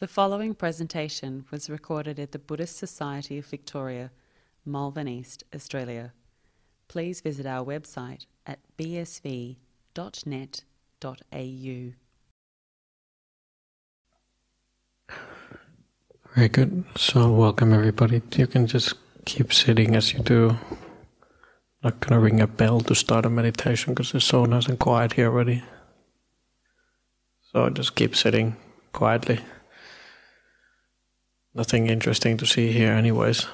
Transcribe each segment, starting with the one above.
The following presentation was recorded at the Buddhist Society of Victoria, Malvern East, Australia. Please visit our website at bsv.net.au. Very good. So, welcome everybody. You can just keep sitting as you do. Not gonna ring a bell to start a meditation because it's so nice and quiet here already. So, just keep sitting quietly. Nothing interesting to see here, anyways.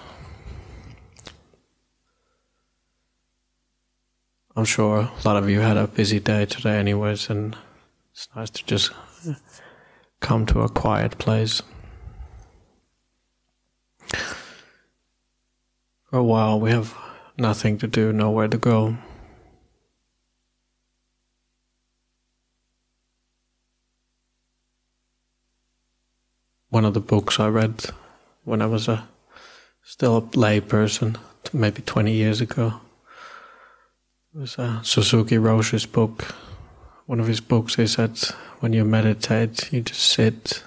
I'm sure a lot of you had a busy day today, anyways, and it's nice to just come to a quiet place. For a while, we have nothing to do, nowhere to go. One of the books I read when I was a still a lay person, maybe 20 years ago, was uh, Suzuki Roshi's book. One of his books is that when you meditate, you just sit,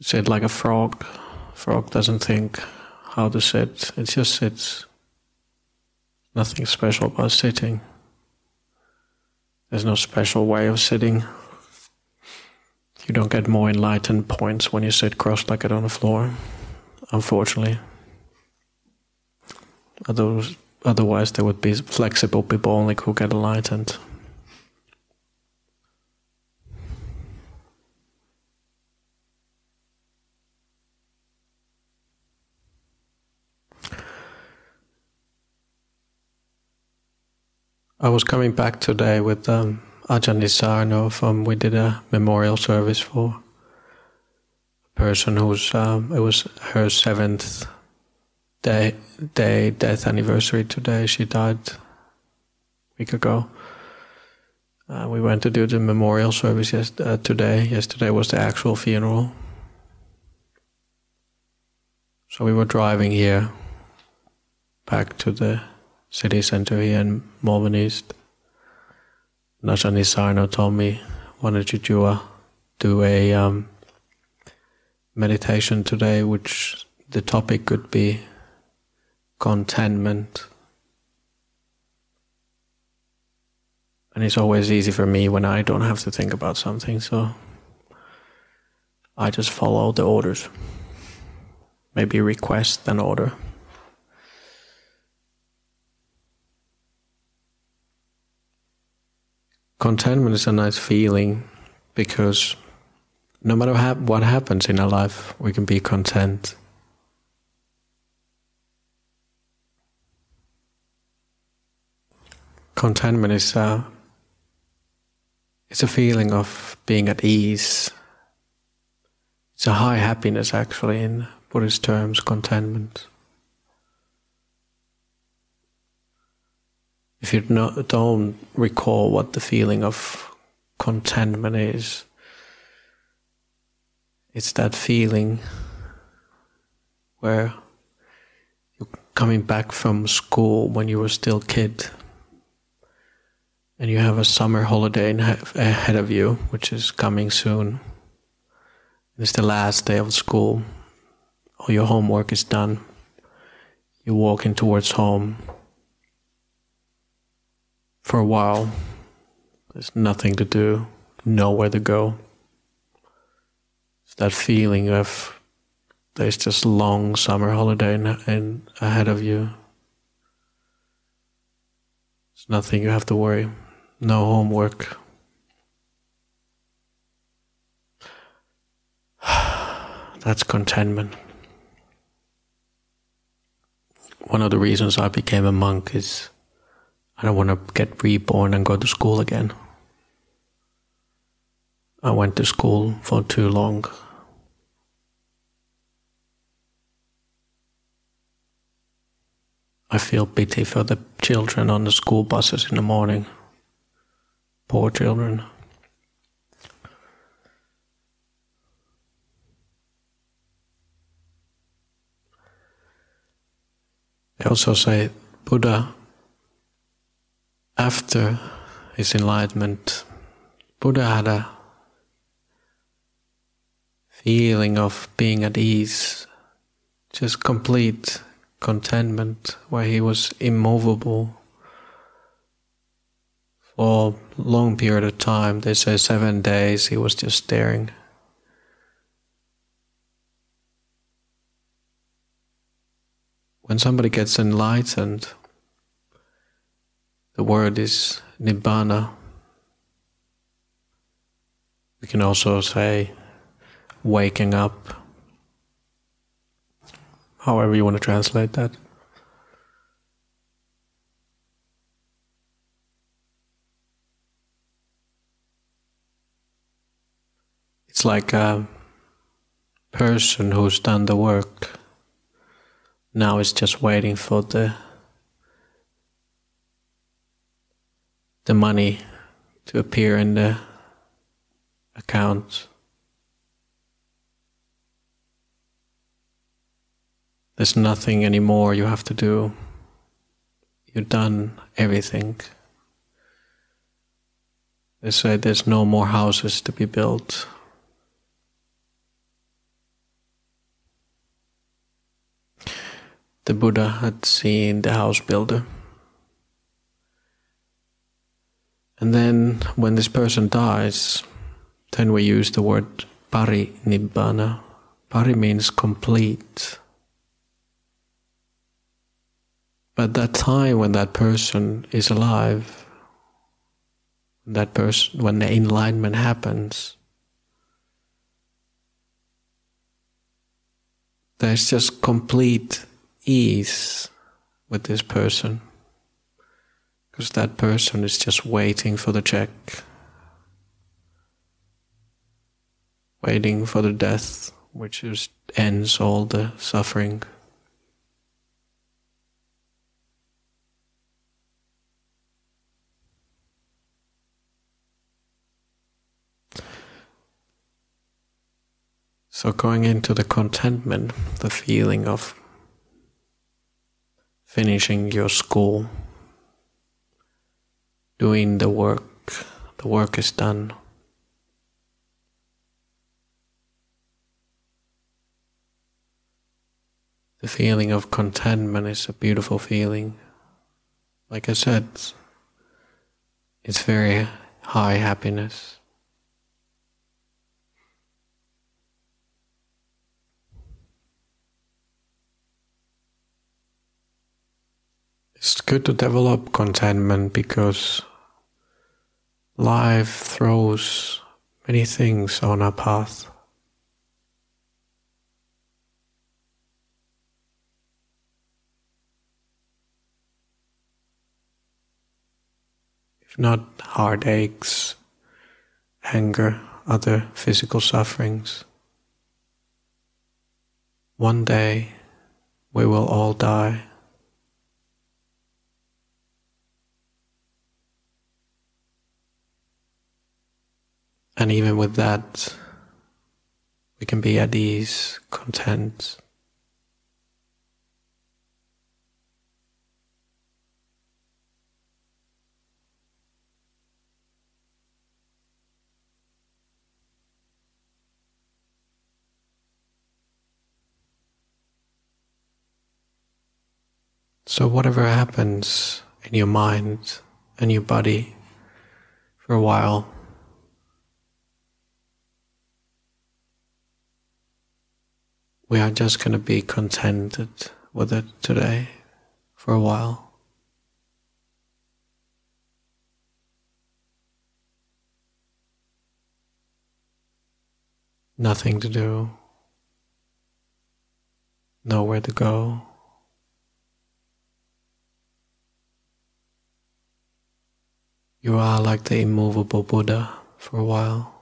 sit like a frog. Frog doesn't think how to sit; it just sits. Nothing special about sitting. There's no special way of sitting. You don't get more enlightened points when you sit cross-legged on the floor, unfortunately. Otherwise, otherwise there would be flexible people only who get enlightened. I was coming back today with um, Ajahn Nisarno from we did a memorial service for a person who's um, it was her seventh day day death anniversary today. She died a week ago. Uh, we went to do the memorial service yes, uh, today. Yesterday was the actual funeral. So we were driving here back to the city center here in Malvern East. Ajahn Nisarno told me, do a, do a um, meditation today, which the topic could be contentment. And it's always easy for me when I don't have to think about something, so I just follow the orders. Maybe request an order. Contentment is a nice feeling because no matter what happens in our life, we can be content. Contentment is a, it's a feeling of being at ease. It's a high happiness, actually, in Buddhist terms, contentment. If you don't recall what the feeling of contentment is, it's that feeling where you're coming back from school when you were still a kid and you have a summer holiday ahead of you, which is coming soon. It's the last day of school. All your homework is done. You're walking towards home. For a while, there's nothing to do, nowhere to go. It's that feeling of there's just long summer holiday in, in ahead of you. It's nothing you have to worry no homework. That's contentment. One of the reasons I became a monk is I don't want to get reborn and go to school again. I went to school for too long. I feel pity for the children on the school buses in the morning. Poor children. They also say Buddha, after his enlightenment, Buddha had a feeling of being at ease, just complete contentment where he was immovable for a long period of time. They say seven days he was just staring. When somebody gets enlightened, the word is nibbana. We can also say waking up, however you want to translate that. It's like a person who's done the work now is just waiting for the the money to appear in the account. There's nothing anymore you have to do. You've done everything. They say there's no more houses to be built. The Buddha had seen the house builder. And then when this person dies, then we use the word parinibbana. Pari means complete. But that time when that person is alive, that person, when the enlightenment happens, there's just complete ease with this person. Because that person is just waiting for the check, waiting for the death, which just ends all the suffering. So, going into the contentment, the feeling of finishing your school, doing the work, the work is done. The feeling of contentment is a beautiful feeling. Like I said, it's very high happiness. It's good to develop contentment because life throws many things on our path. If not heartaches, anger, other physical sufferings. One day we will all die. And even with that, we can be at ease, content. So, whatever happens in your mind and your body for a while, we are just going to be contented with it today for a while. Nothing to do, nowhere to go. You are like the immovable Buddha for a while.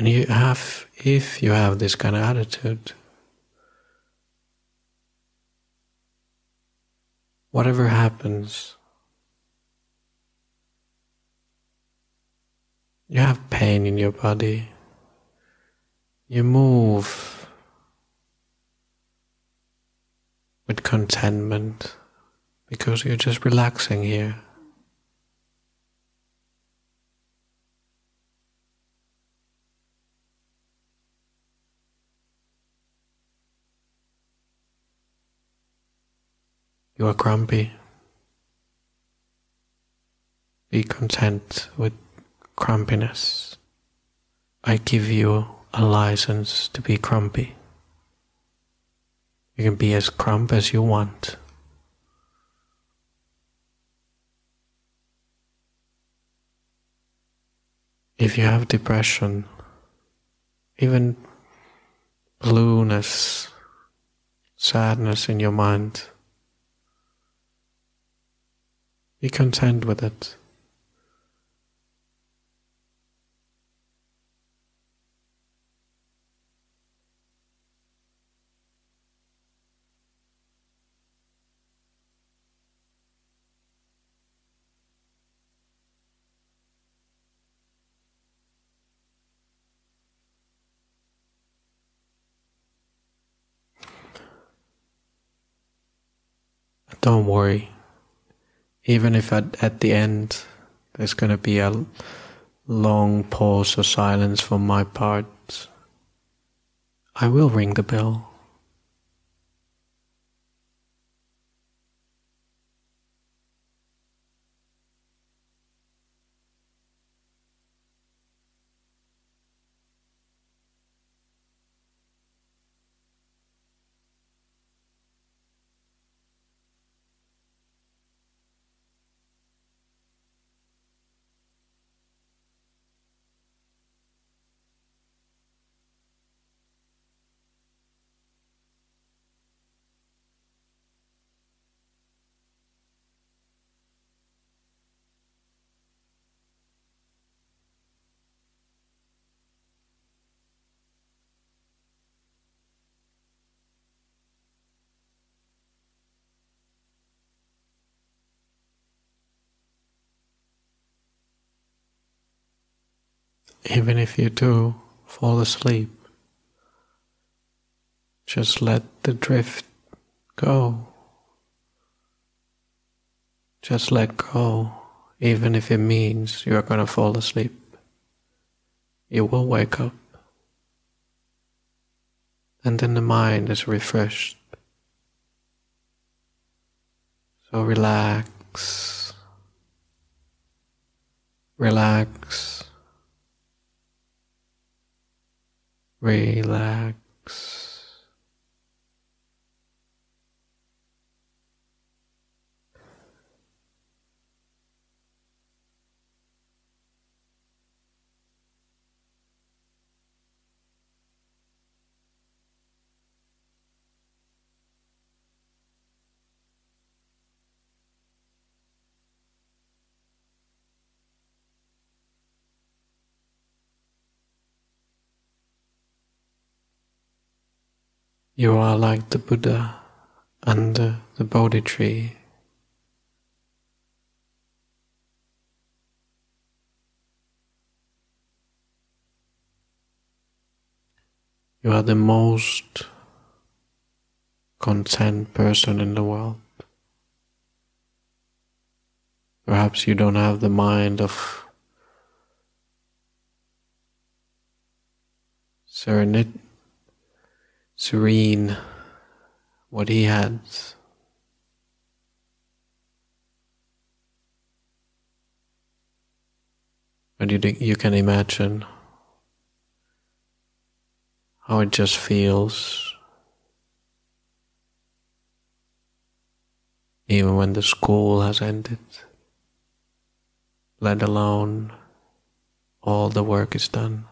And you have, if you have this kind of attitude, whatever happens, you have pain in your body, you move with contentment because you're just relaxing here. You are grumpy. Be content with grumpiness. I give you a license to be grumpy. You can be as grump as you want. If you have depression, even blueness, sadness in your mind, be content with it. Don't worry. Even if at, at the end there's going to be a long pause of silence from my part, I will ring the bell. Even if you do fall asleep, just let the drift go. Just let go, even if it means you are going to fall asleep. You will wake up. And then the mind is refreshed. So relax. Relax. Relax. You are like the Buddha under the Bodhi tree. You are the most content person in the world. Perhaps you don't have the mind of serenity serene what he had. And you, you can imagine how it just feels even when the school has ended, let alone all the work is done.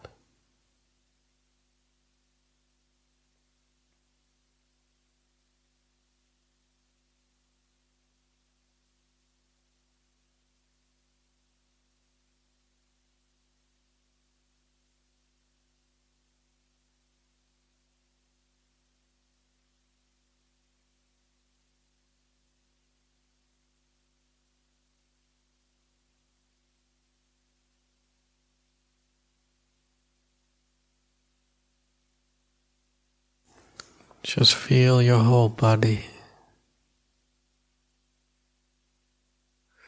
Just feel your whole body.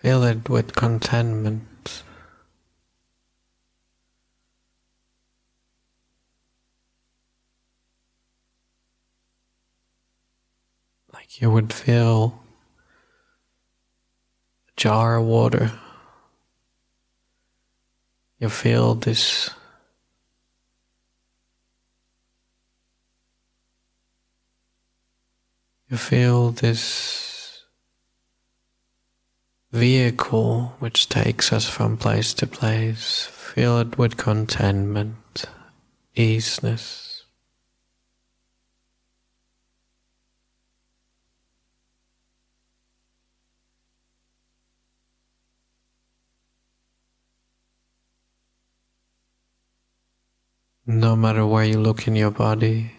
Fill it with contentment. Like you would fill a jar of water. You feel this you feel this vehicle which takes us from place to place, fill it with contentment, easiness. No matter where you look in your body,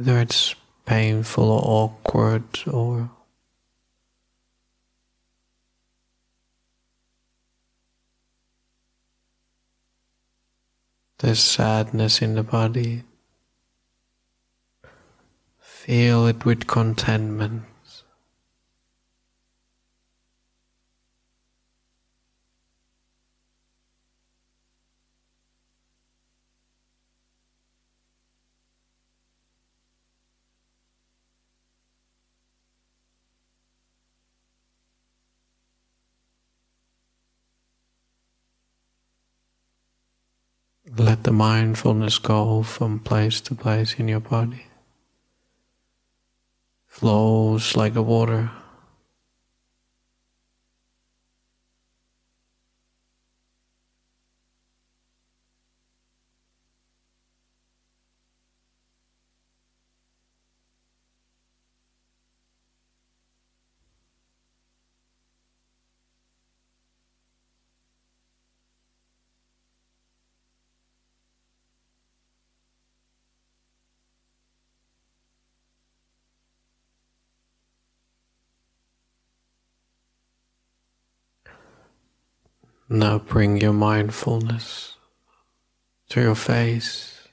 whether it's painful or awkward or there's sadness in the body. Feel it with contentment. Let the mindfulness go from place to place in your body. Flows like a water. Now bring your mindfulness to your face.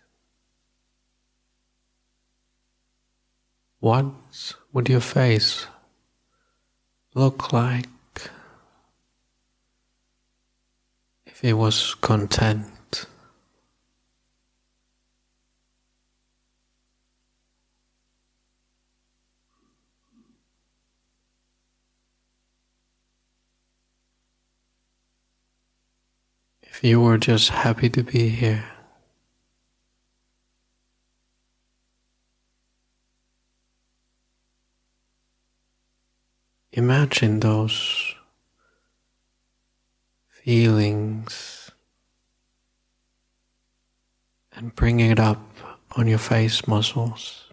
What would your face look like if it was content? If you were just happy to be here, imagine those feelings and bring it up on your face muscles.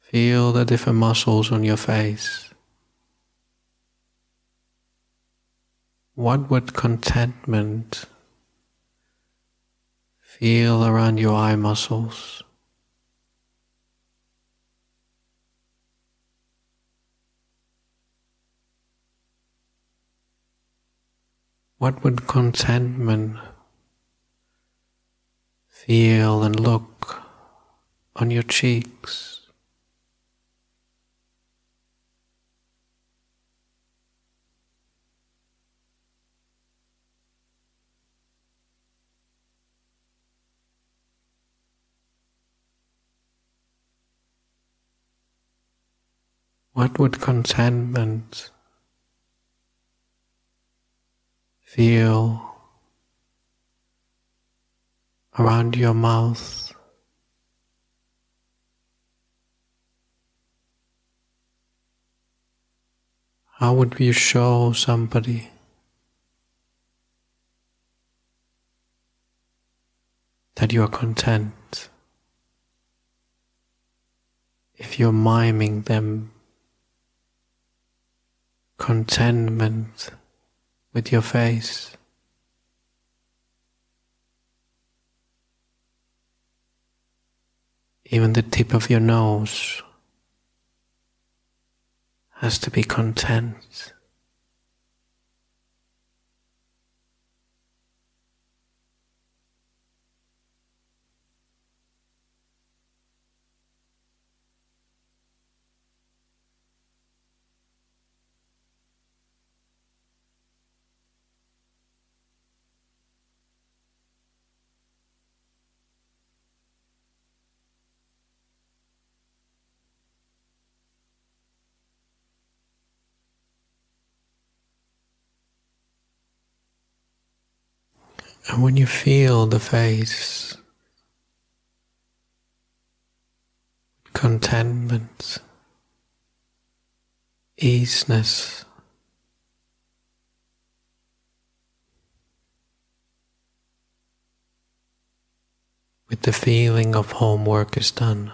Feel the different muscles on your face. What would contentment feel around your eye muscles? What would contentment feel and look on your cheeks? What would contentment feel around your mouth? How would you show somebody that you are content if you're miming them contentment with your face. Even the tip of your nose has to be content. And when you feel the face, contentment, easiness, with the feeling of homework is done.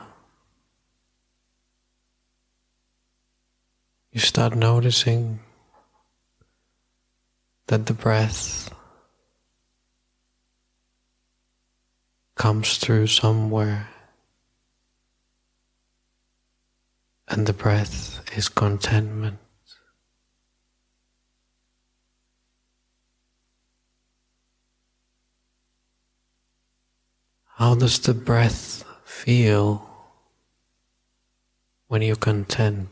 You start noticing that the breath comes through somewhere, and the breath is contentment. How does the breath feel when you're content?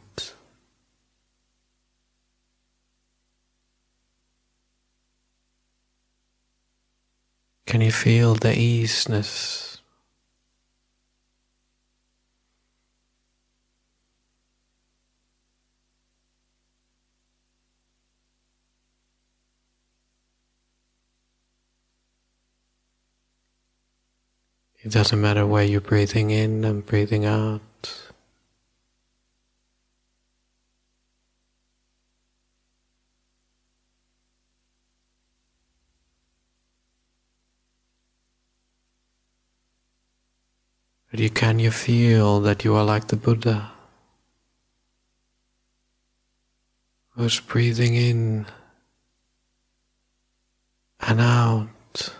Can you feel the easiness? It doesn't matter where you're breathing in and breathing out. But you can you feel that you are like the Buddha who's breathing in and out.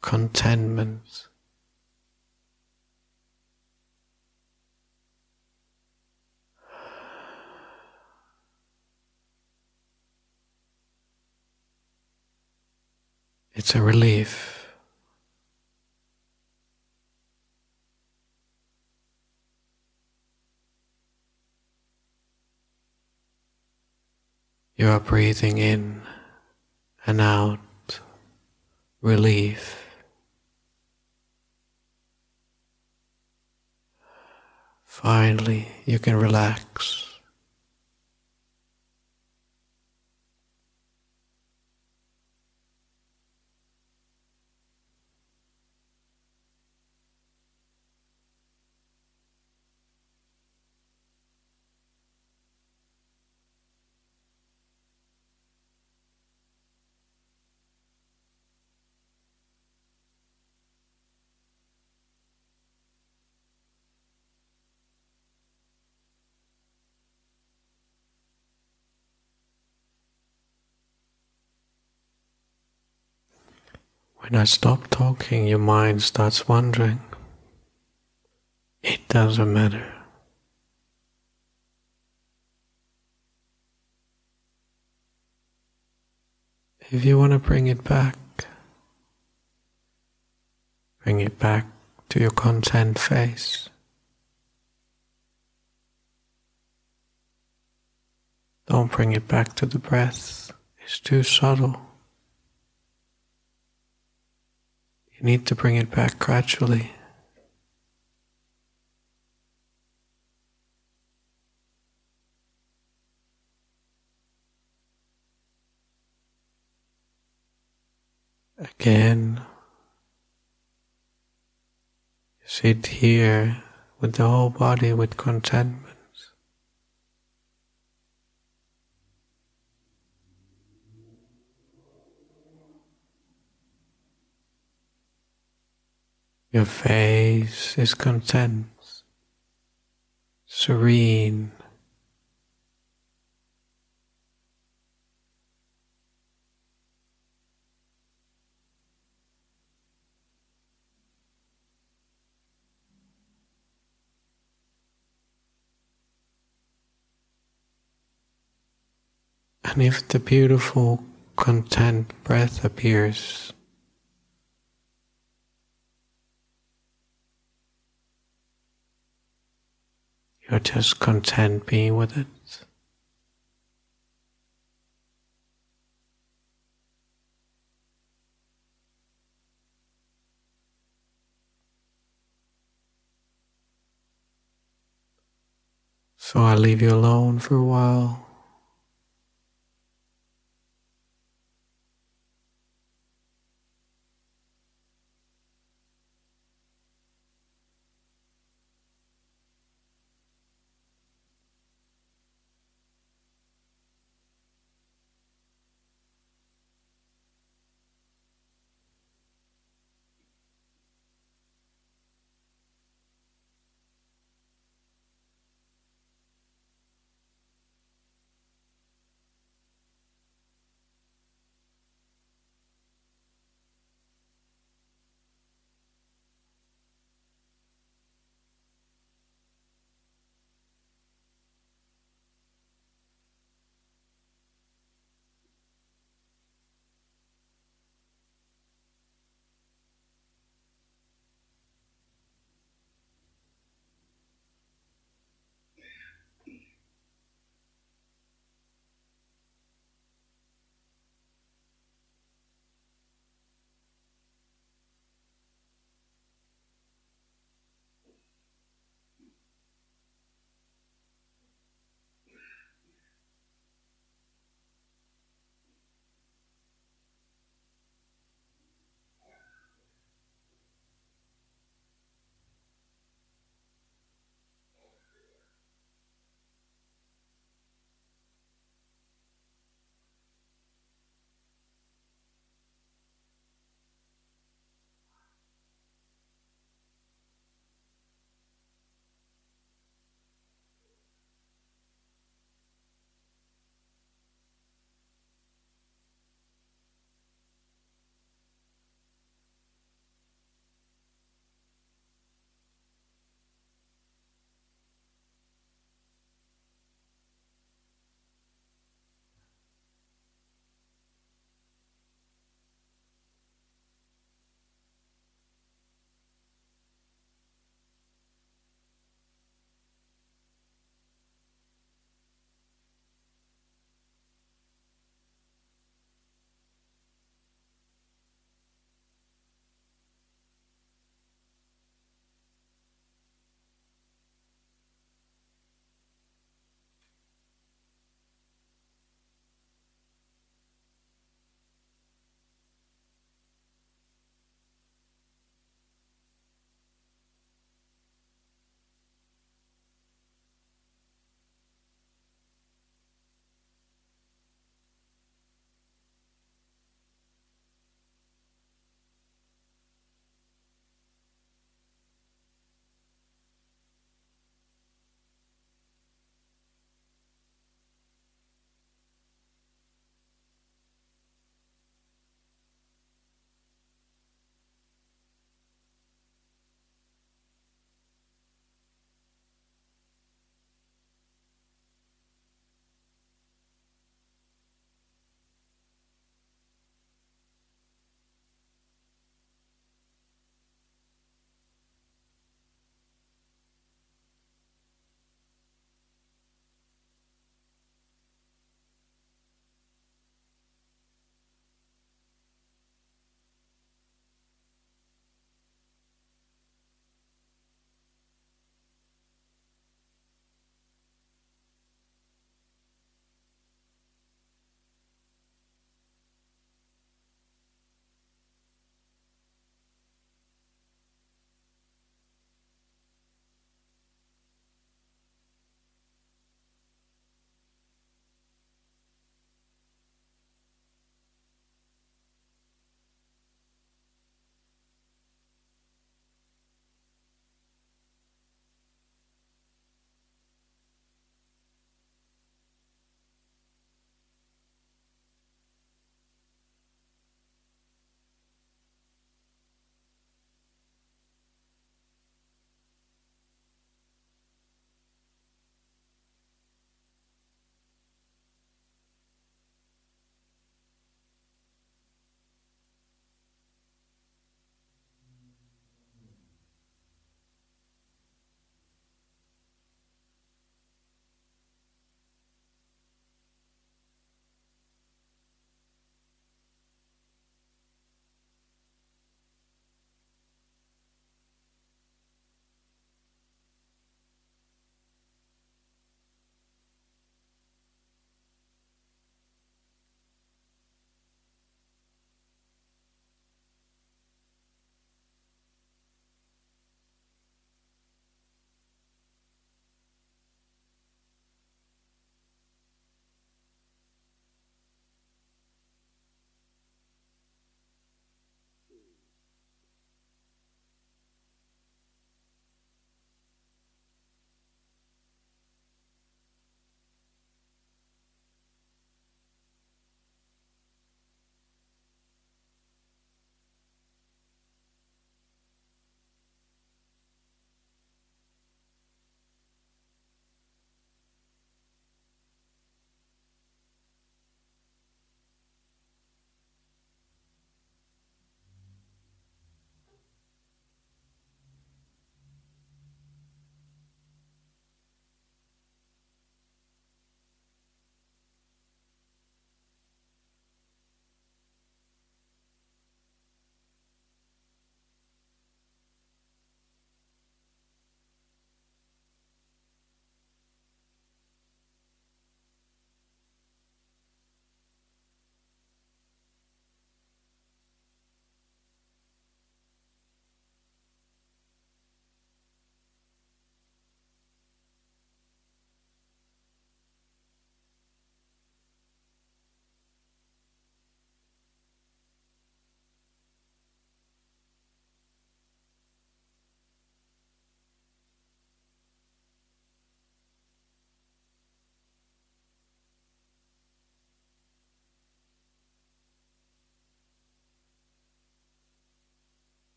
Contentment. It's a relief. You are breathing in and out, relief. Finally, you can relax. When I stop talking, your mind starts wandering. It doesn't matter. If you want to bring it back, bring it back to your content face. Don't bring it back to the breath, it's too subtle. You need to bring it back gradually. Again, you sit here with the whole body with contentment. Your face is content, serene. And if the beautiful content breath appears, You're just content being with it. So I leave you alone for a while.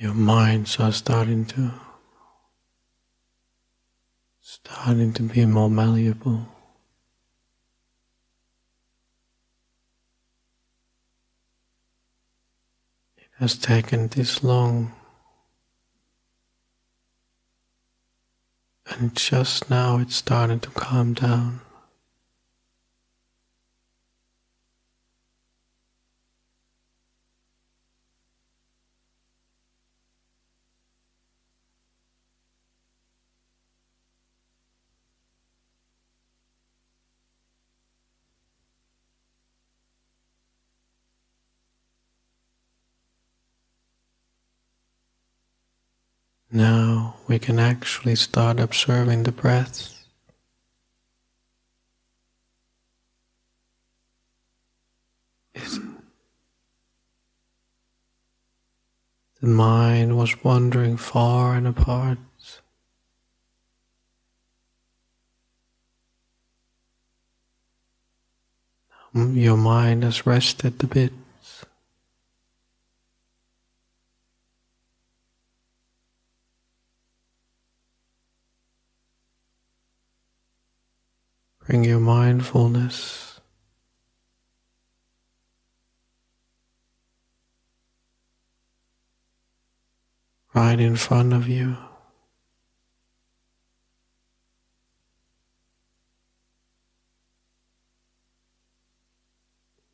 Your minds are starting to starting to be more malleable. It has taken this long and just now it's starting to calm down. Now we can actually start observing the breath. the mind was wandering far and apart. Your mind has rested a bit. Bring your mindfulness right in front of you.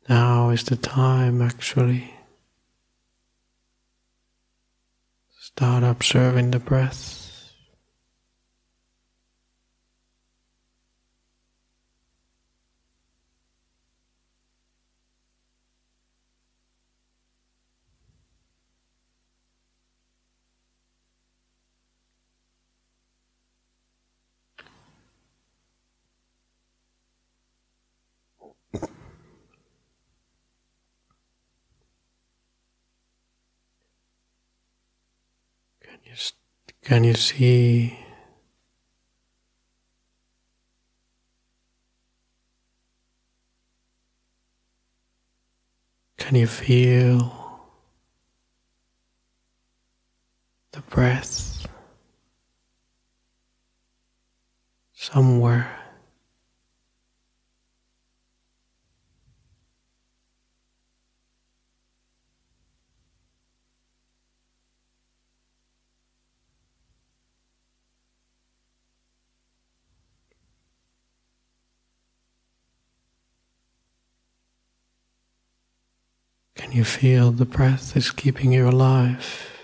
Now is the time actually. Start observing the breath. Can you see Can you feel the breath somewhere? Can you feel the breath is keeping you alive?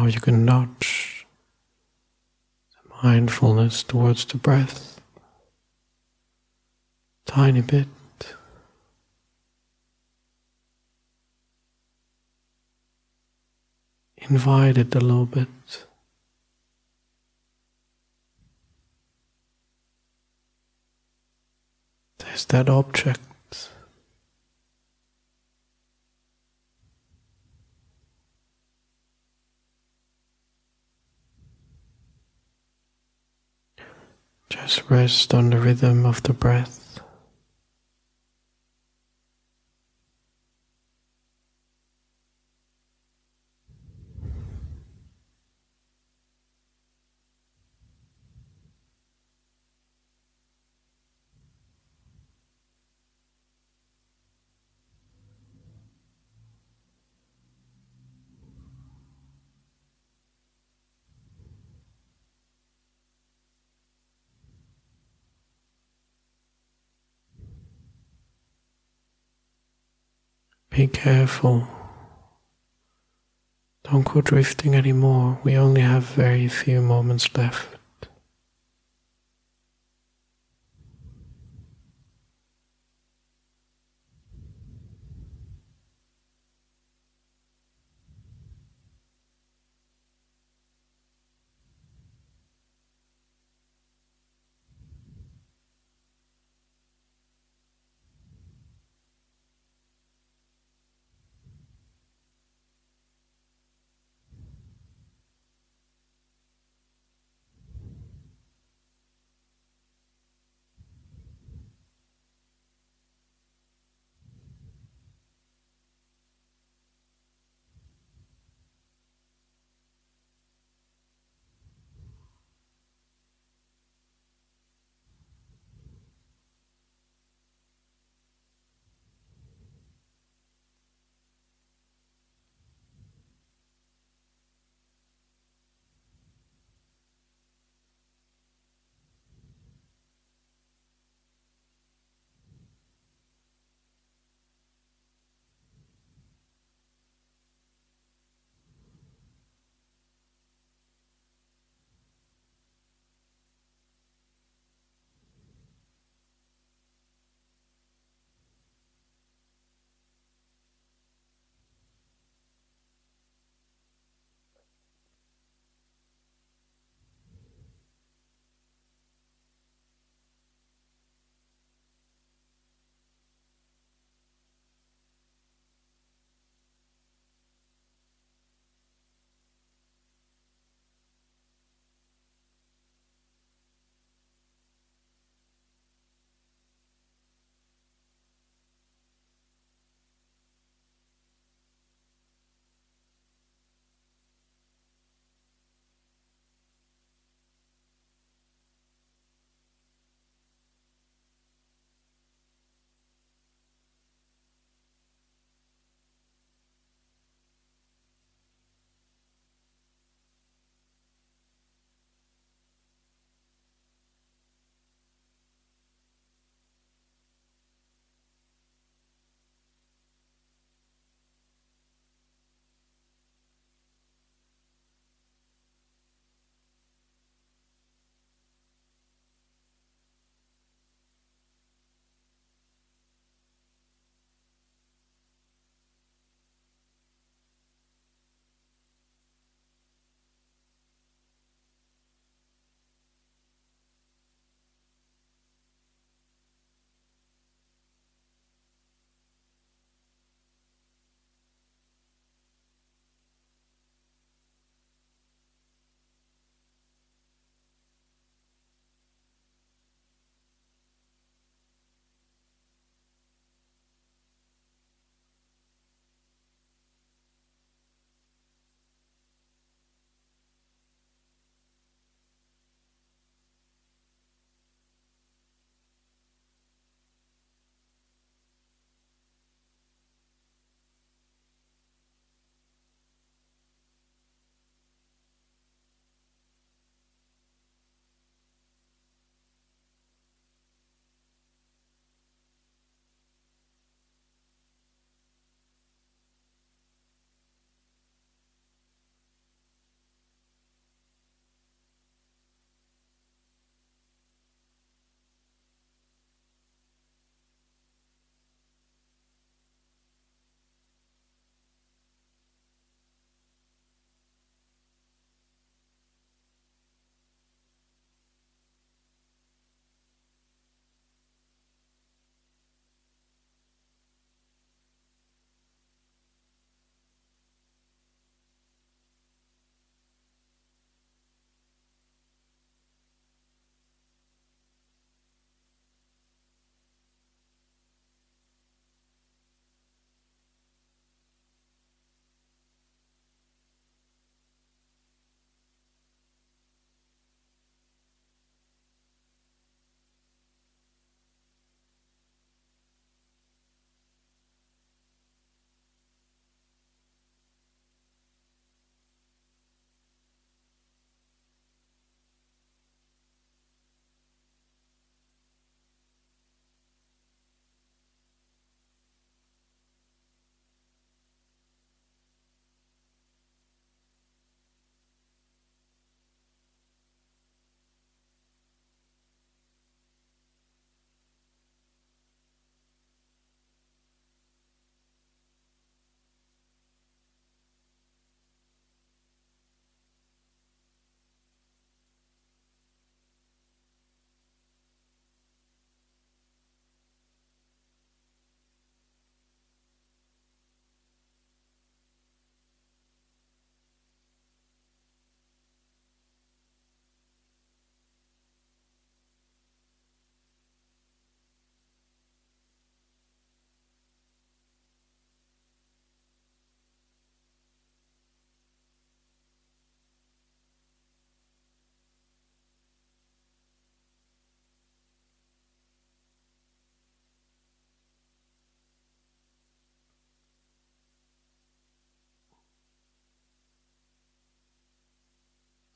Now you can nudge the mindfulness towards the breath, tiny bit. Invite it a little bit. There's that object Just rest on the rhythm of the breath. Be careful. Don't go drifting anymore. We only have very few moments left.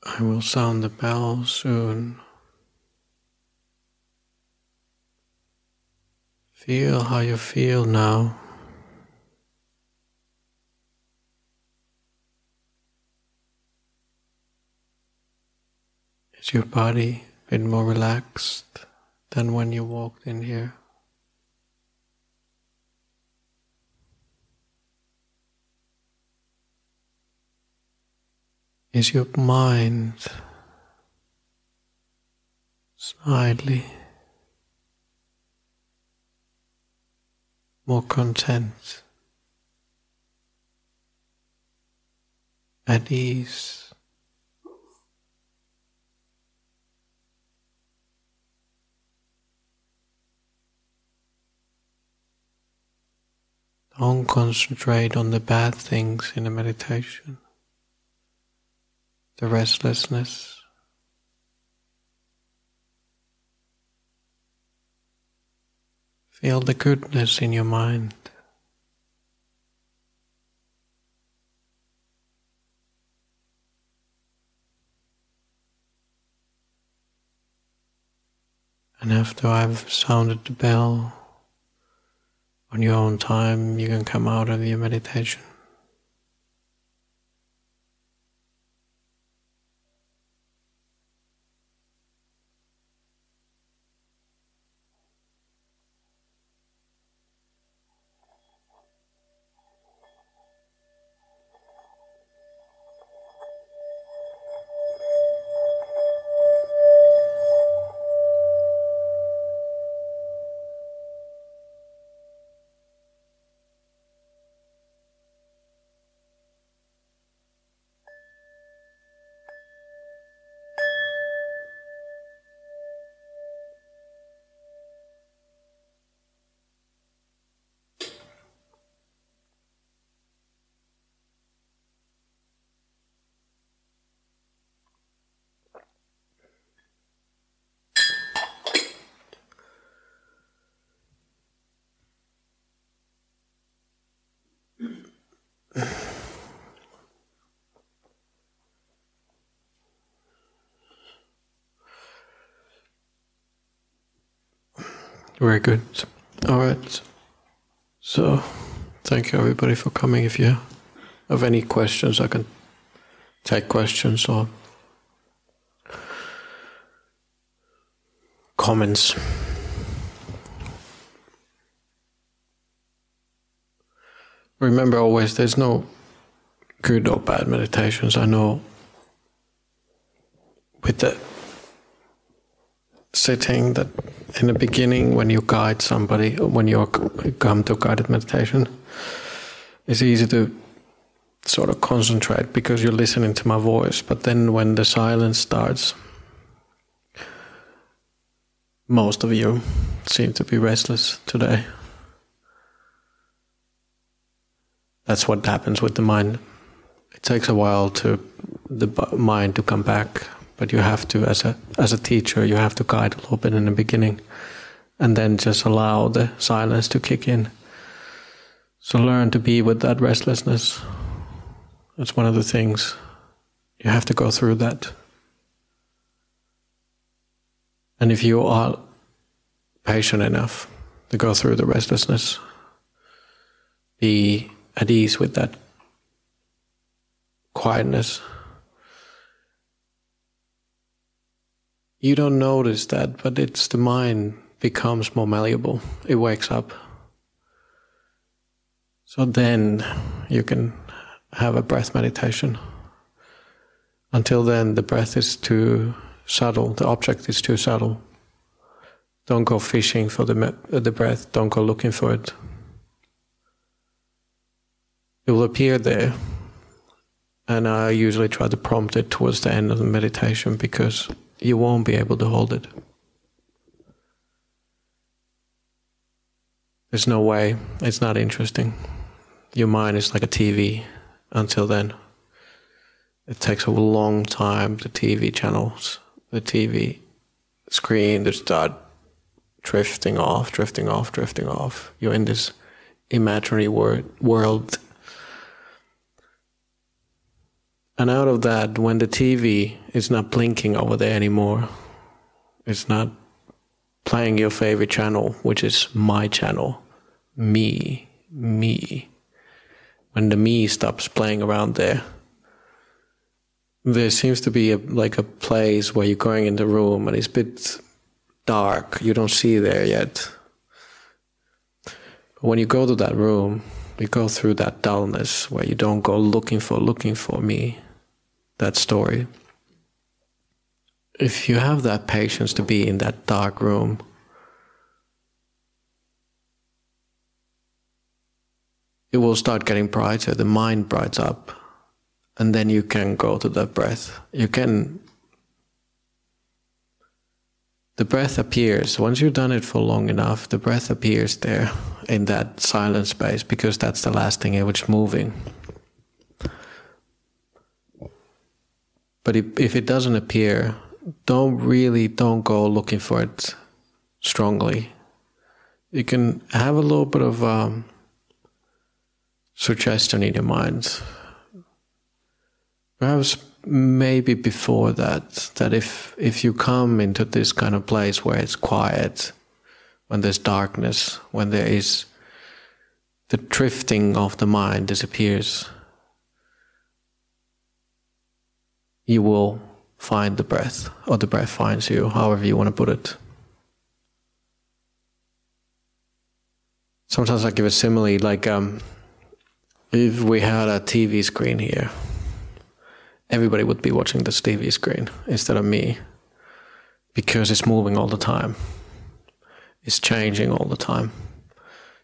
I will sound the bell soon. Feel how you feel now. Is your body a bit more relaxed than when you walked in here? Is your mind slightly more content, at ease? Don't concentrate on the bad things in a meditation, the restlessness. Feel the goodness in your mind. And after I've sounded the bell, on your own time, you can come out of your meditation. Very good. All right. So, thank you everybody for coming. If you have any questions, I can take questions or comments. Remember always there's no good or bad meditations. I know with the sitting that in the beginning when you guide somebody when you come to guided meditation it's easy to sort of concentrate because you're listening to my voice. But then when the silence starts most of you seem to be restless today. That's what happens with the mind. It takes a while to the mind to come back but you have to as a as a teacher you have to guide a little bit in the beginning and then just allow the silence to kick in. So learn to be with that restlessness. That's one of the things. You have to go through that. And if you are patient enough to go through the restlessness be at ease with that quietness You don't notice that, but it's the mind becomes more malleable. It wakes up. So then you can have a breath meditation. Until then, the breath is too subtle, the object is too subtle. Don't go fishing for the, uh, the breath, don't go looking for it. It will appear there. And I usually try to prompt it towards the end of the meditation because you won't be able to hold it. There's no way. It's not interesting. Your mind is like a TV until then. It takes a long time, the TV channels, the TV screen to start drifting off, drifting off, drifting off. You're in this imaginary wor- world. And out of that, when the TV is not blinking over there anymore, it's not playing your favorite channel, which is my channel, me, me. When the me stops playing around there, there seems to be a, like a place where you're going in the room and it's a bit dark. You don't see there yet. But when you go to that room, you go through that dullness where you don't go looking for looking for me, that story. If you have that patience to be in that dark room, it will start getting brighter, the mind brights up, and then you can go to the breath. You can the breath appears. Once you've done it for long enough, the breath appears there in that silent space because that's the last thing in which moving. But if it doesn't appear, don't really don't go looking for it strongly. You can have a little bit of um, suggestion in your mind. Perhaps maybe before that that if if you come into this kind of place where it's quiet when there's darkness when there is the drifting of the mind disappears you will find the breath or the breath finds you however you want to put it sometimes i give a simile like um, if we had a tv screen here everybody would be watching the TV screen instead of me because it's moving all the time. It's changing all the time.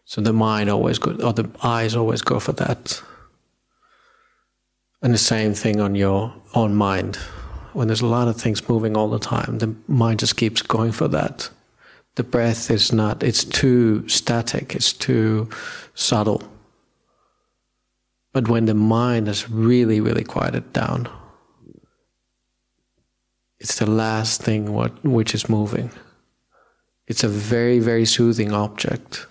So the mind always go, or the eyes always go for that. And the same thing on your own mind. When there's a lot of things moving all the time, the mind just keeps going for that. The breath is not, it's too static, it's too subtle. But when the mind is really, really quieted down, it's the last thing what, which is moving. It's a very, very soothing object.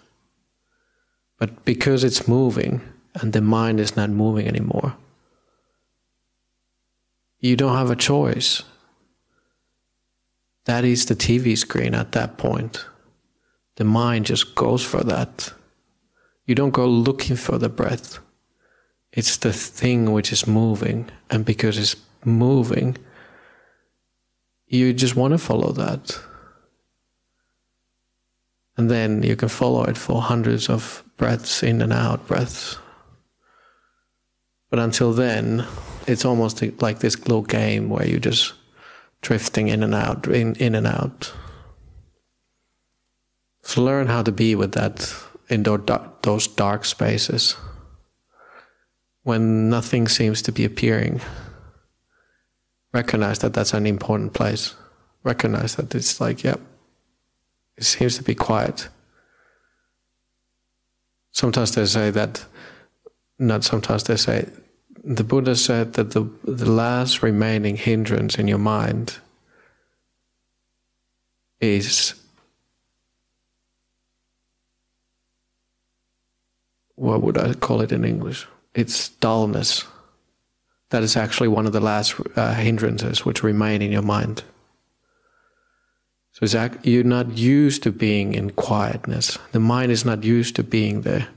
But because it's moving and the mind is not moving anymore, you don't have a choice. That is the TV screen at that point. The mind just goes for that. You don't go looking for the breath. It's the thing which is moving, and because it's moving, you just want to follow that. And then you can follow it for hundreds of breaths in and out breaths. But until then, it's almost like this little game where you're just drifting in and out, in, in and out. So learn how to be with that in those dark spaces when nothing seems to be appearing. Recognize that that's an important place. Recognize that it's like, yep, it seems to be quiet. Sometimes they say that, not sometimes they say, the Buddha said that the, the last remaining hindrance in your mind is what would I call it in English? it's dullness. That is actually one of the last uh, hindrances which remain in your mind. So it's you're not used to being in quietness. The mind is not used to being there.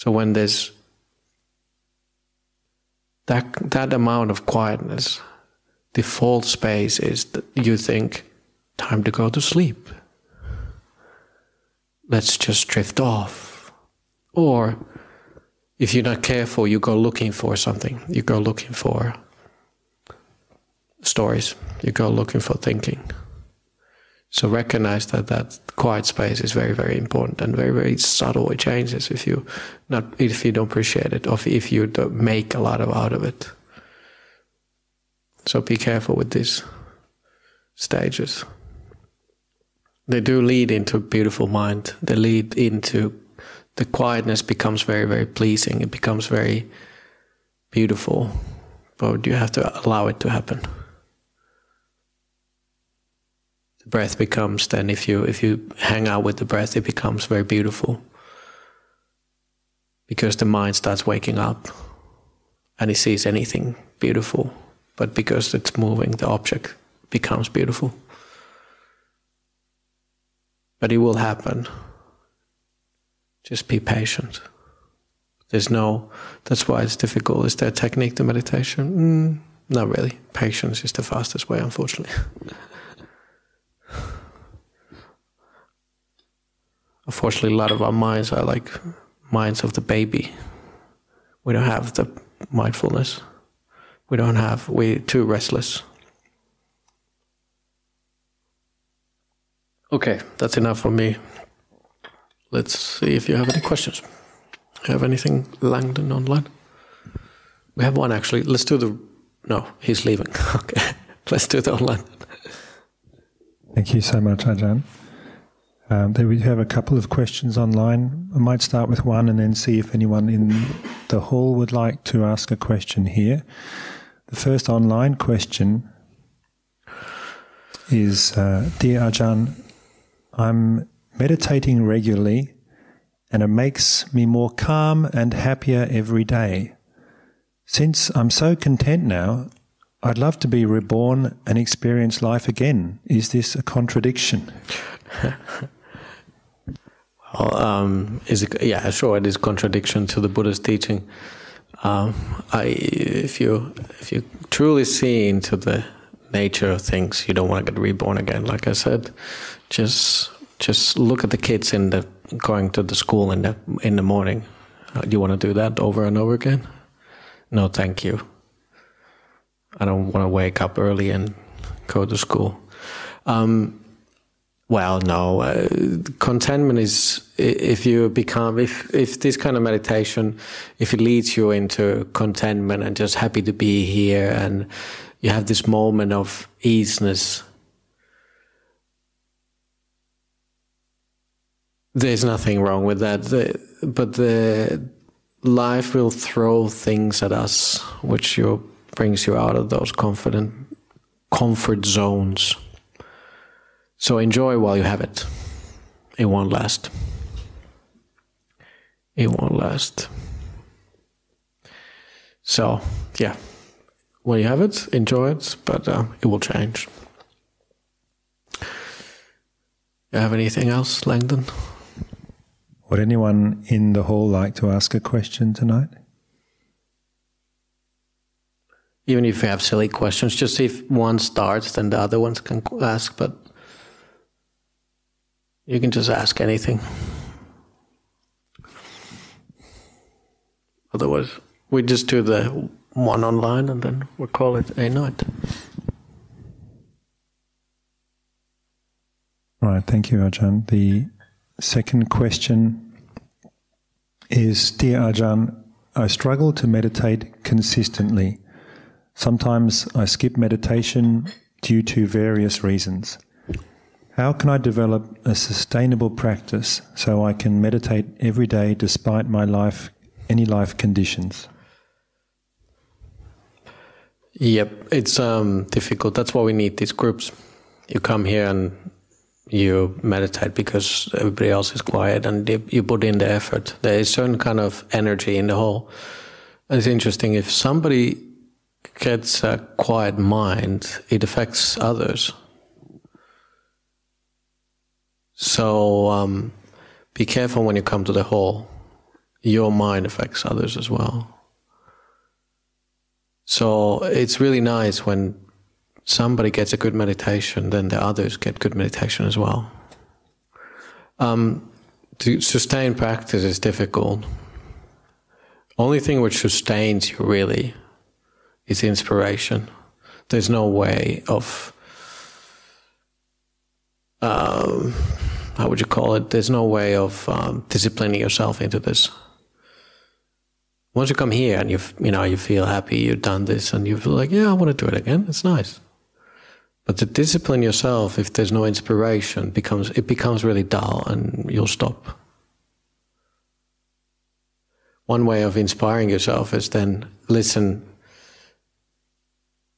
So when there's that that amount of quietness, default space is that you think, time to go to sleep. Let's just drift off. Or if you're not careful, you go looking for something. You go looking for stories. You go looking for thinking. So recognize that that quiet space is very, very important and very, very subtle. It changes if you not if you don't appreciate it or if you don't make a lot of out of it. So be careful with these stages. They do lead into a beautiful mind. They lead into the quietness becomes very, very pleasing. It becomes very beautiful, but you have to allow it to happen. The breath becomes then, if you if you hang out with the breath, it becomes very beautiful because the mind starts waking up, and it sees anything beautiful. But because it's moving, the object becomes beautiful. But it will happen. Just be patient. There's no, that's why it's difficult. Is there a technique to meditation? Mm, not really. Patience is the fastest way, unfortunately. unfortunately, a lot of our minds are like minds of the baby. We don't have the mindfulness. We don't have, we're too restless. Okay, that's enough for me. Let's see if you have any questions. Have anything, Langdon, online? We have one actually. Let's do the. No, he's leaving. okay, let's do the online. Thank you so much, Ajahn. Um, there we have a couple of questions online. I might start with one and then see if anyone in the hall would like to ask a question here. The first online question is uh, Dear Ajahn, I'm meditating regularly and it makes me more calm and happier every day. Since I'm so content now, I'd love to be reborn and experience life again. Is this a contradiction? um, is yeah, sure, it is contradiction to the Buddha's teaching. Um, I, if you if you truly see into the nature of things, you don't want to get reborn again. Like I said, just just look at the kids in the going to the school in the in the morning. Uh, do you want to do that over and over again? No, thank you. I don't want to wake up early and go to school. Um, well, no. Uh, contentment is if you become if if this kind of meditation, if it leads you into contentment and just happy to be here, and you have this moment of easiness There's nothing wrong with that. The, but the life will throw things at us which you, brings you out of those confident comfort zones. So enjoy while you have it. It won't last. It won't last. So, yeah, when you have it, enjoy it, but uh, it will change. You have anything else, Langdon? Would anyone in the hall like to ask a question tonight? Even if you have silly questions, just if one starts, then the other ones can ask, but you can just ask anything. Otherwise, we just do the one online and then we'll call it a night. Right, thank you, Ajahn. The Second question is Dear Ajahn, I struggle to meditate consistently. Sometimes I skip meditation due to various reasons. How can I develop a sustainable practice so I can meditate every day despite my life, any life conditions? Yep, it's um, difficult. That's why we need these groups. You come here and you meditate because everybody else is quiet and you put in the effort. There is certain kind of energy in the whole. It's interesting if somebody gets a quiet mind, it affects others. So um, be careful when you come to the hall. Your mind affects others as well. So it's really nice when somebody gets a good meditation, then the others get good meditation as well. Um, to sustain practice is difficult. Only thing which sustains you really is inspiration. There's no way of um, how would you call it? There's no way of um, disciplining yourself into this. Once you come here and you you know you feel happy, you've done this, and you feel like, yeah, I want to do it again. It's nice. But to discipline yourself, if there's no inspiration, becomes it becomes really dull, and you'll stop. One way of inspiring yourself is then listen.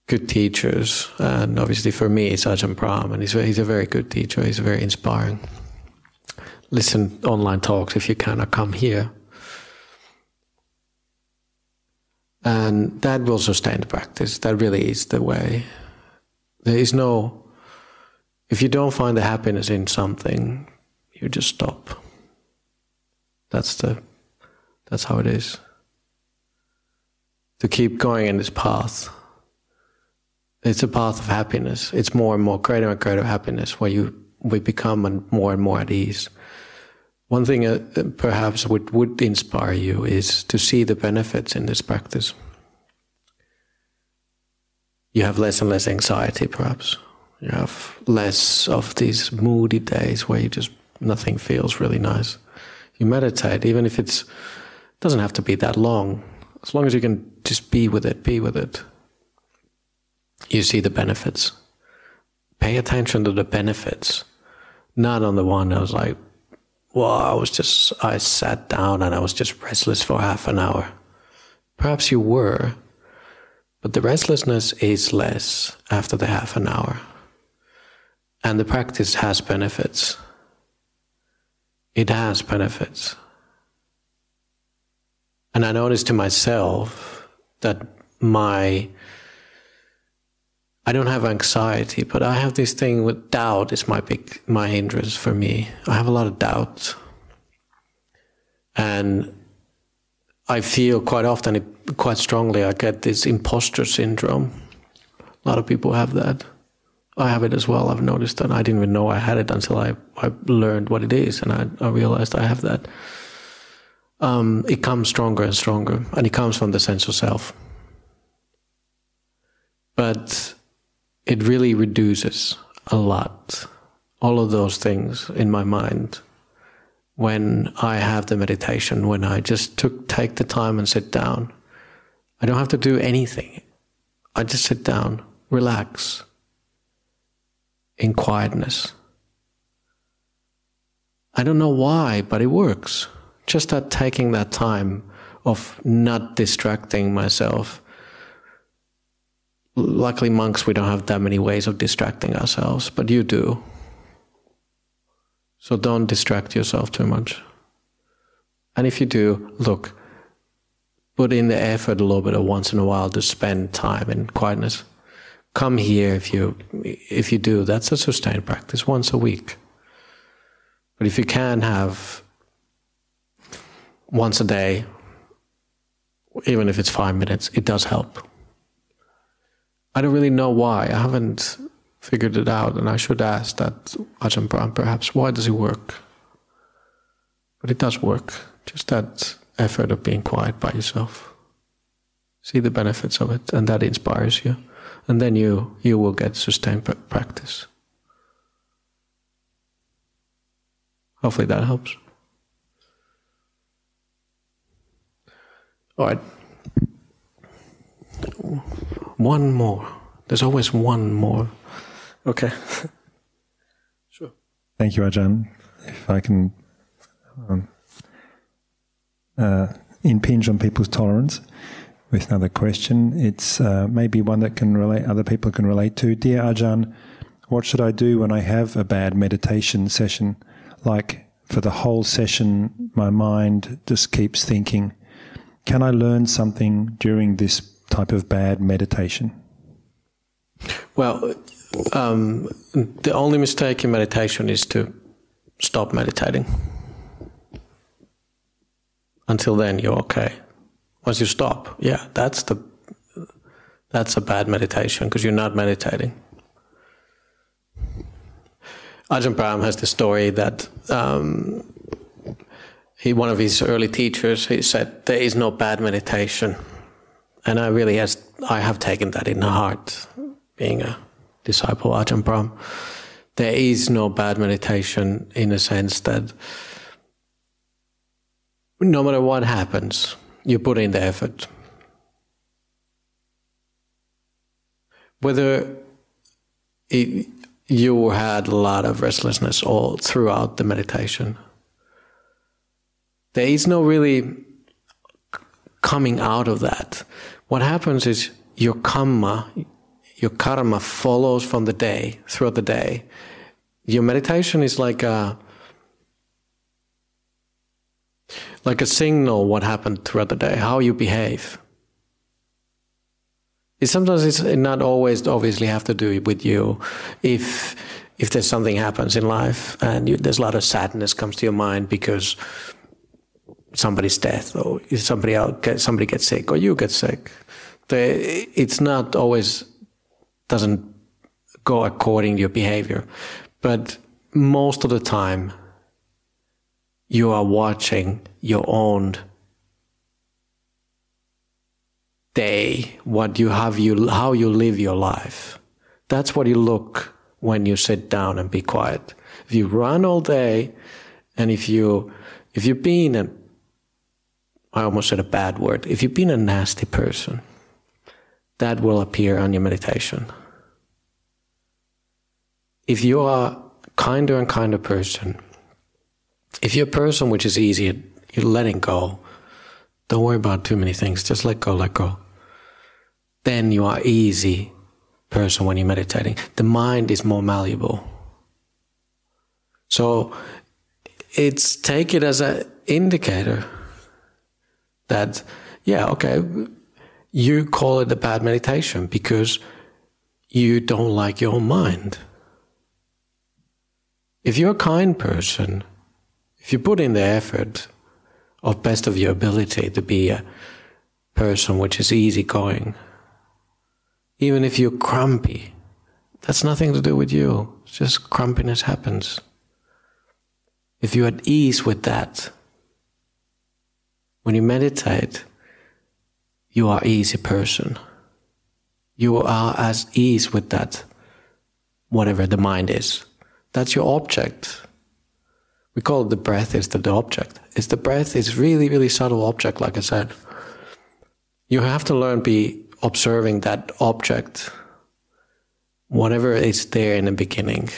Good teachers, and obviously for me, it's Ajahn Brahm, and he's he's a very good teacher. He's very inspiring. Listen online talks if you cannot come here, and And that will sustain the practice. That really is the way. There is no, if you don't find the happiness in something, you just stop. That's the, that's how it is. To keep going in this path, it's a path of happiness. It's more and more greater and greater happiness where you we become more and more at ease. One thing uh, perhaps would, would inspire you is to see the benefits in this practice. You have less and less anxiety, perhaps. You have less of these moody days where you just nothing feels really nice. You meditate, even if it's doesn't have to be that long. As long as you can just be with it, be with it. You see the benefits. Pay attention to the benefits, not on the one I was like, well, I was just, I sat down and I was just restless for half an hour. Perhaps you were, but the restlessness is less after the half an hour. And the practice has benefits. It has benefits. And I noticed to myself that my I don't have anxiety, but I have this thing with doubt is my big my hindrance for me. I have a lot of doubt. And I feel quite often, quite strongly, I get this imposter syndrome. A lot of people have that. I have it as well. I've noticed that. I didn't even know I had it until I, I learned what it is and I, I realized I have that. Um, it comes stronger and stronger, and it comes from the sense of self. But it really reduces a lot all of those things in my mind when I have the meditation, when I just took take the time and sit down. I don't have to do anything. I just sit down, relax in quietness. I don't know why, but it works. Just that taking that time of not distracting myself luckily monks we don't have that many ways of distracting ourselves but you do. So don't distract yourself too much. And if you do look put in the effort a little bit of once in a while to spend time in quietness. Come here if you if you do. That's a sustained practice once a week. But if you can have once a day even if it's five minutes it does help I don't really know why. I haven't figured it out, and I should ask that Ajahn perhaps. Why does it work? But it does work. Just that effort of being quiet by yourself. See the benefits of it, and that inspires you, and then you you will get sustained practice. Hopefully that helps. All right. One more. There's always one more. Okay. sure. Thank you, Ajahn. If I can um, uh, impinge on people's tolerance with another question, it's uh, maybe one that can relate, other people can relate to. Dear Ajahn, what should I do when I have a bad meditation session? Like for the whole session, my mind just keeps thinking. Can I learn something during this type of bad meditation? Well, um, the only mistake in meditation is to stop meditating. Until then, you're okay. Once you stop, yeah, that's the that's a bad meditation because you're not meditating. Ajahn Brahm has the story that um, he, one of his early teachers, he said, "There is no bad meditation." And I really has I have taken that in heart, being a disciple of Ajahn Brahm. There is no bad meditation in a sense that no matter what happens, you put in the effort. Whether it, you had a lot of restlessness all throughout the meditation, there is no really coming out of that. What happens is your karma, your karma follows from the day, throughout the day. Your meditation is like a like a signal what happened throughout the day, how you behave. It sometimes it's not always obviously have to do with you. If if there's something happens in life and you, there's a lot of sadness comes to your mind because somebody's death or somebody out somebody gets sick or you get sick, the, it's not always doesn't go according to your behavior, but most of the time you are watching your own day, what you have you how you live your life. That's what you look when you sit down and be quiet. If you run all day and if you if you've been a I almost said a bad word, if you've been a nasty person, that will appear on your meditation. If you are kinder and kinder person, if you're a person which is easy, you're letting go, don't worry about too many things, just let go, let go. Then you are easy person when you're meditating. The mind is more malleable. So it's take it as an indicator that, yeah, okay, you call it a bad meditation because you don't like your own mind. If you're a kind person, if you put in the effort of best of your ability to be a person which is easygoing, even if you're grumpy, that's nothing to do with you. It's just grumpiness happens. If you're at ease with that, when you meditate, you are easy person. You are as ease with that, whatever the mind is. That's your object. We call it the breath is the, the object. It's the breath is really, really subtle object, like I said. You have to learn be observing that object, whatever is there in the beginning,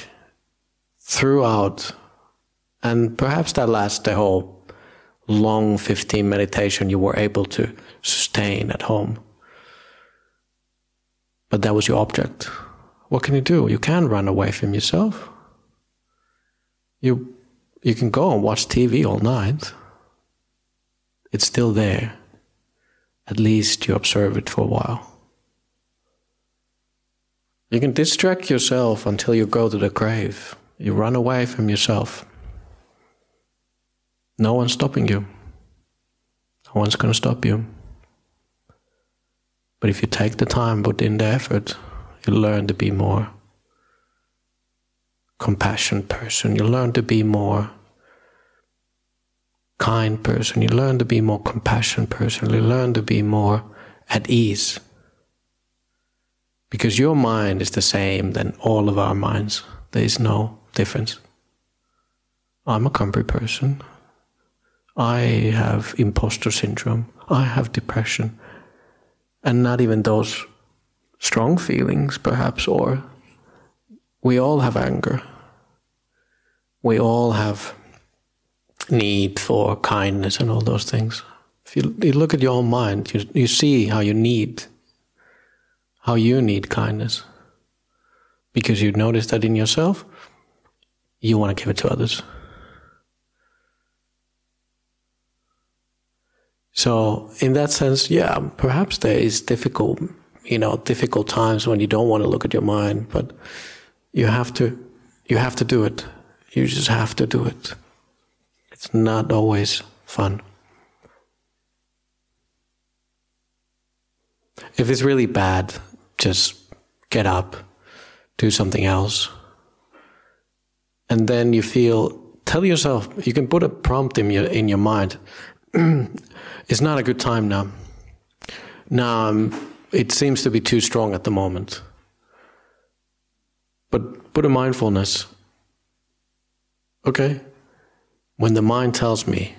throughout, and perhaps that lasts the whole long 15 meditation you were able to sustain at home. But that was your object. What can you do? You can't run away from yourself. You, you can go and watch TV all night. It's still there. At least you observe it for a while. You can distract yourself until you go to the grave. You run away from yourself. No one's stopping you. No one's going to stop you. But if you take the time, put in the effort, you learn to be more compassionate person. You learn to be more kind person. You learn to be more compassionate person. You learn to be more at ease. Because your mind is the same than all of our minds. There is no difference. I'm a country person. I have imposter syndrome. I have depression. And not even those strong feelings, perhaps, or we all have anger. We all have need for kindness and all those things. If you, you look at your own mind, you, you see how you need, how you need kindness. Because you notice that in yourself, you want to give it to others. So in that sense, yeah, perhaps there is difficult, you know, difficult times when you don't want to look at your mind, but you have to, you have to do it. You just have to do it. It's not always fun. If it's really bad, just get up, do something else. And then you feel, tell yourself, you can put a prompt in your, in your mind. it's not a good time now. Now, um, it seems to be too strong at the moment. But put a mindfulness. Okay. When the mind tells me,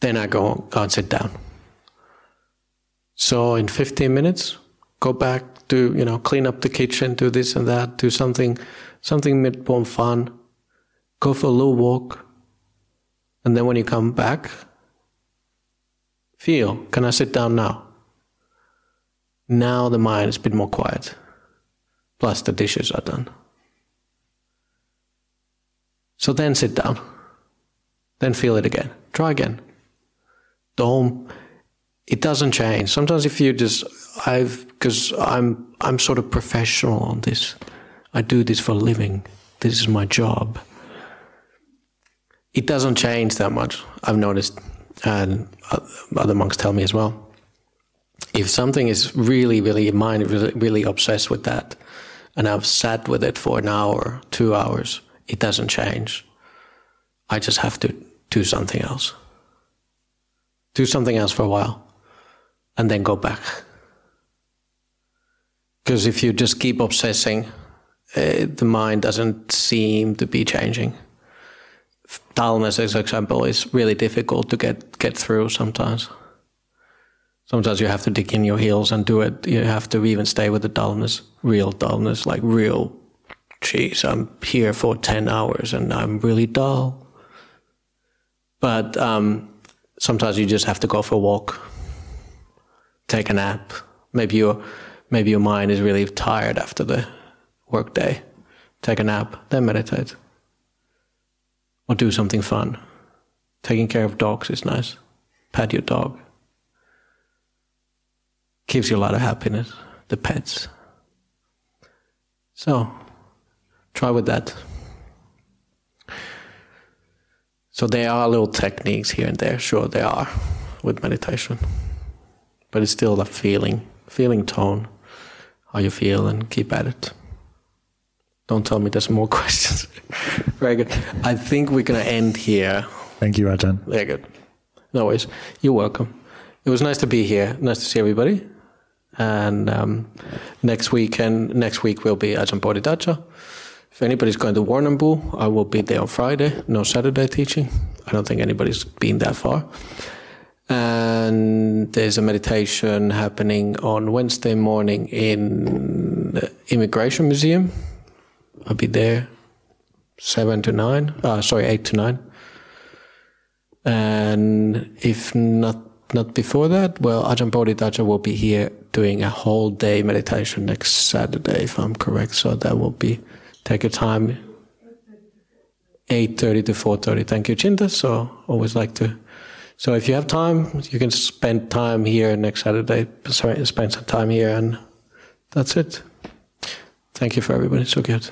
then I go, go and sit down. So in 15 minutes, go back, do, you know, clean up the kitchen, do this and that, do something, something mid more fun, go for a little walk. And then when you come back, feel, can I sit down now? Now the mind is a bit more quiet. Plus the dishes are done. So then sit down. Then feel it again. Try again. Don't, it doesn't change. Sometimes if you just I've because I'm I'm sort of professional on this. I do this for a living. This is my job. It doesn't change that much. I've noticed, and other monks tell me as well. If something is really, really in mind really, really obsessed with that, and I've sat with it for an hour, two hours, it doesn't change. I just have to do something else. Do something else for a while, and then go back because if you just keep obsessing, uh, the mind doesn't seem to be changing. Dullness, as example, is really difficult to get get through sometimes. Sometimes you have to dig in your heels and do it. You have to even stay with the dullness, real dullness, like real. Geez, I'm here for ten hours and I'm really dull. But um, sometimes you just have to go for a walk, take a nap. Maybe you're maybe your mind is really tired after the workday. Take a nap, then meditate. Or do something fun. Taking care of dogs is nice. Pet your dog. Gives you a lot of happiness, the pets. So, try with that. So, there are little techniques here and there, sure, there are with meditation. But it's still a feeling, feeling tone how you feel and keep at it. Don't tell me there's more questions. Very good. I think we're going to end here. Thank you, Ajahn. Very good. No worries. You're welcome. It was nice to be here. Nice to see everybody. And um, next weekend, next week will be Ajahn Bodhidharma. If anybody's going to Warrnambool, I will be there on Friday. No Saturday teaching. I don't think anybody's been that far. And there's a meditation happening on Wednesday morning in the Immigration Museum. I'll be there seven to nine. Uh, sorry, eight to nine. And if not not before that, well, Ajahn Bodhidharma will be here doing a whole day meditation next Saturday, if I'm correct. So that will be take your time. 8.30 to 4.30. Thank you, Chinta. So always like to so if you have time, you can spend time here next Saturday. Sorry, Spend some time here, and that's it. Thank you for everybody. So good.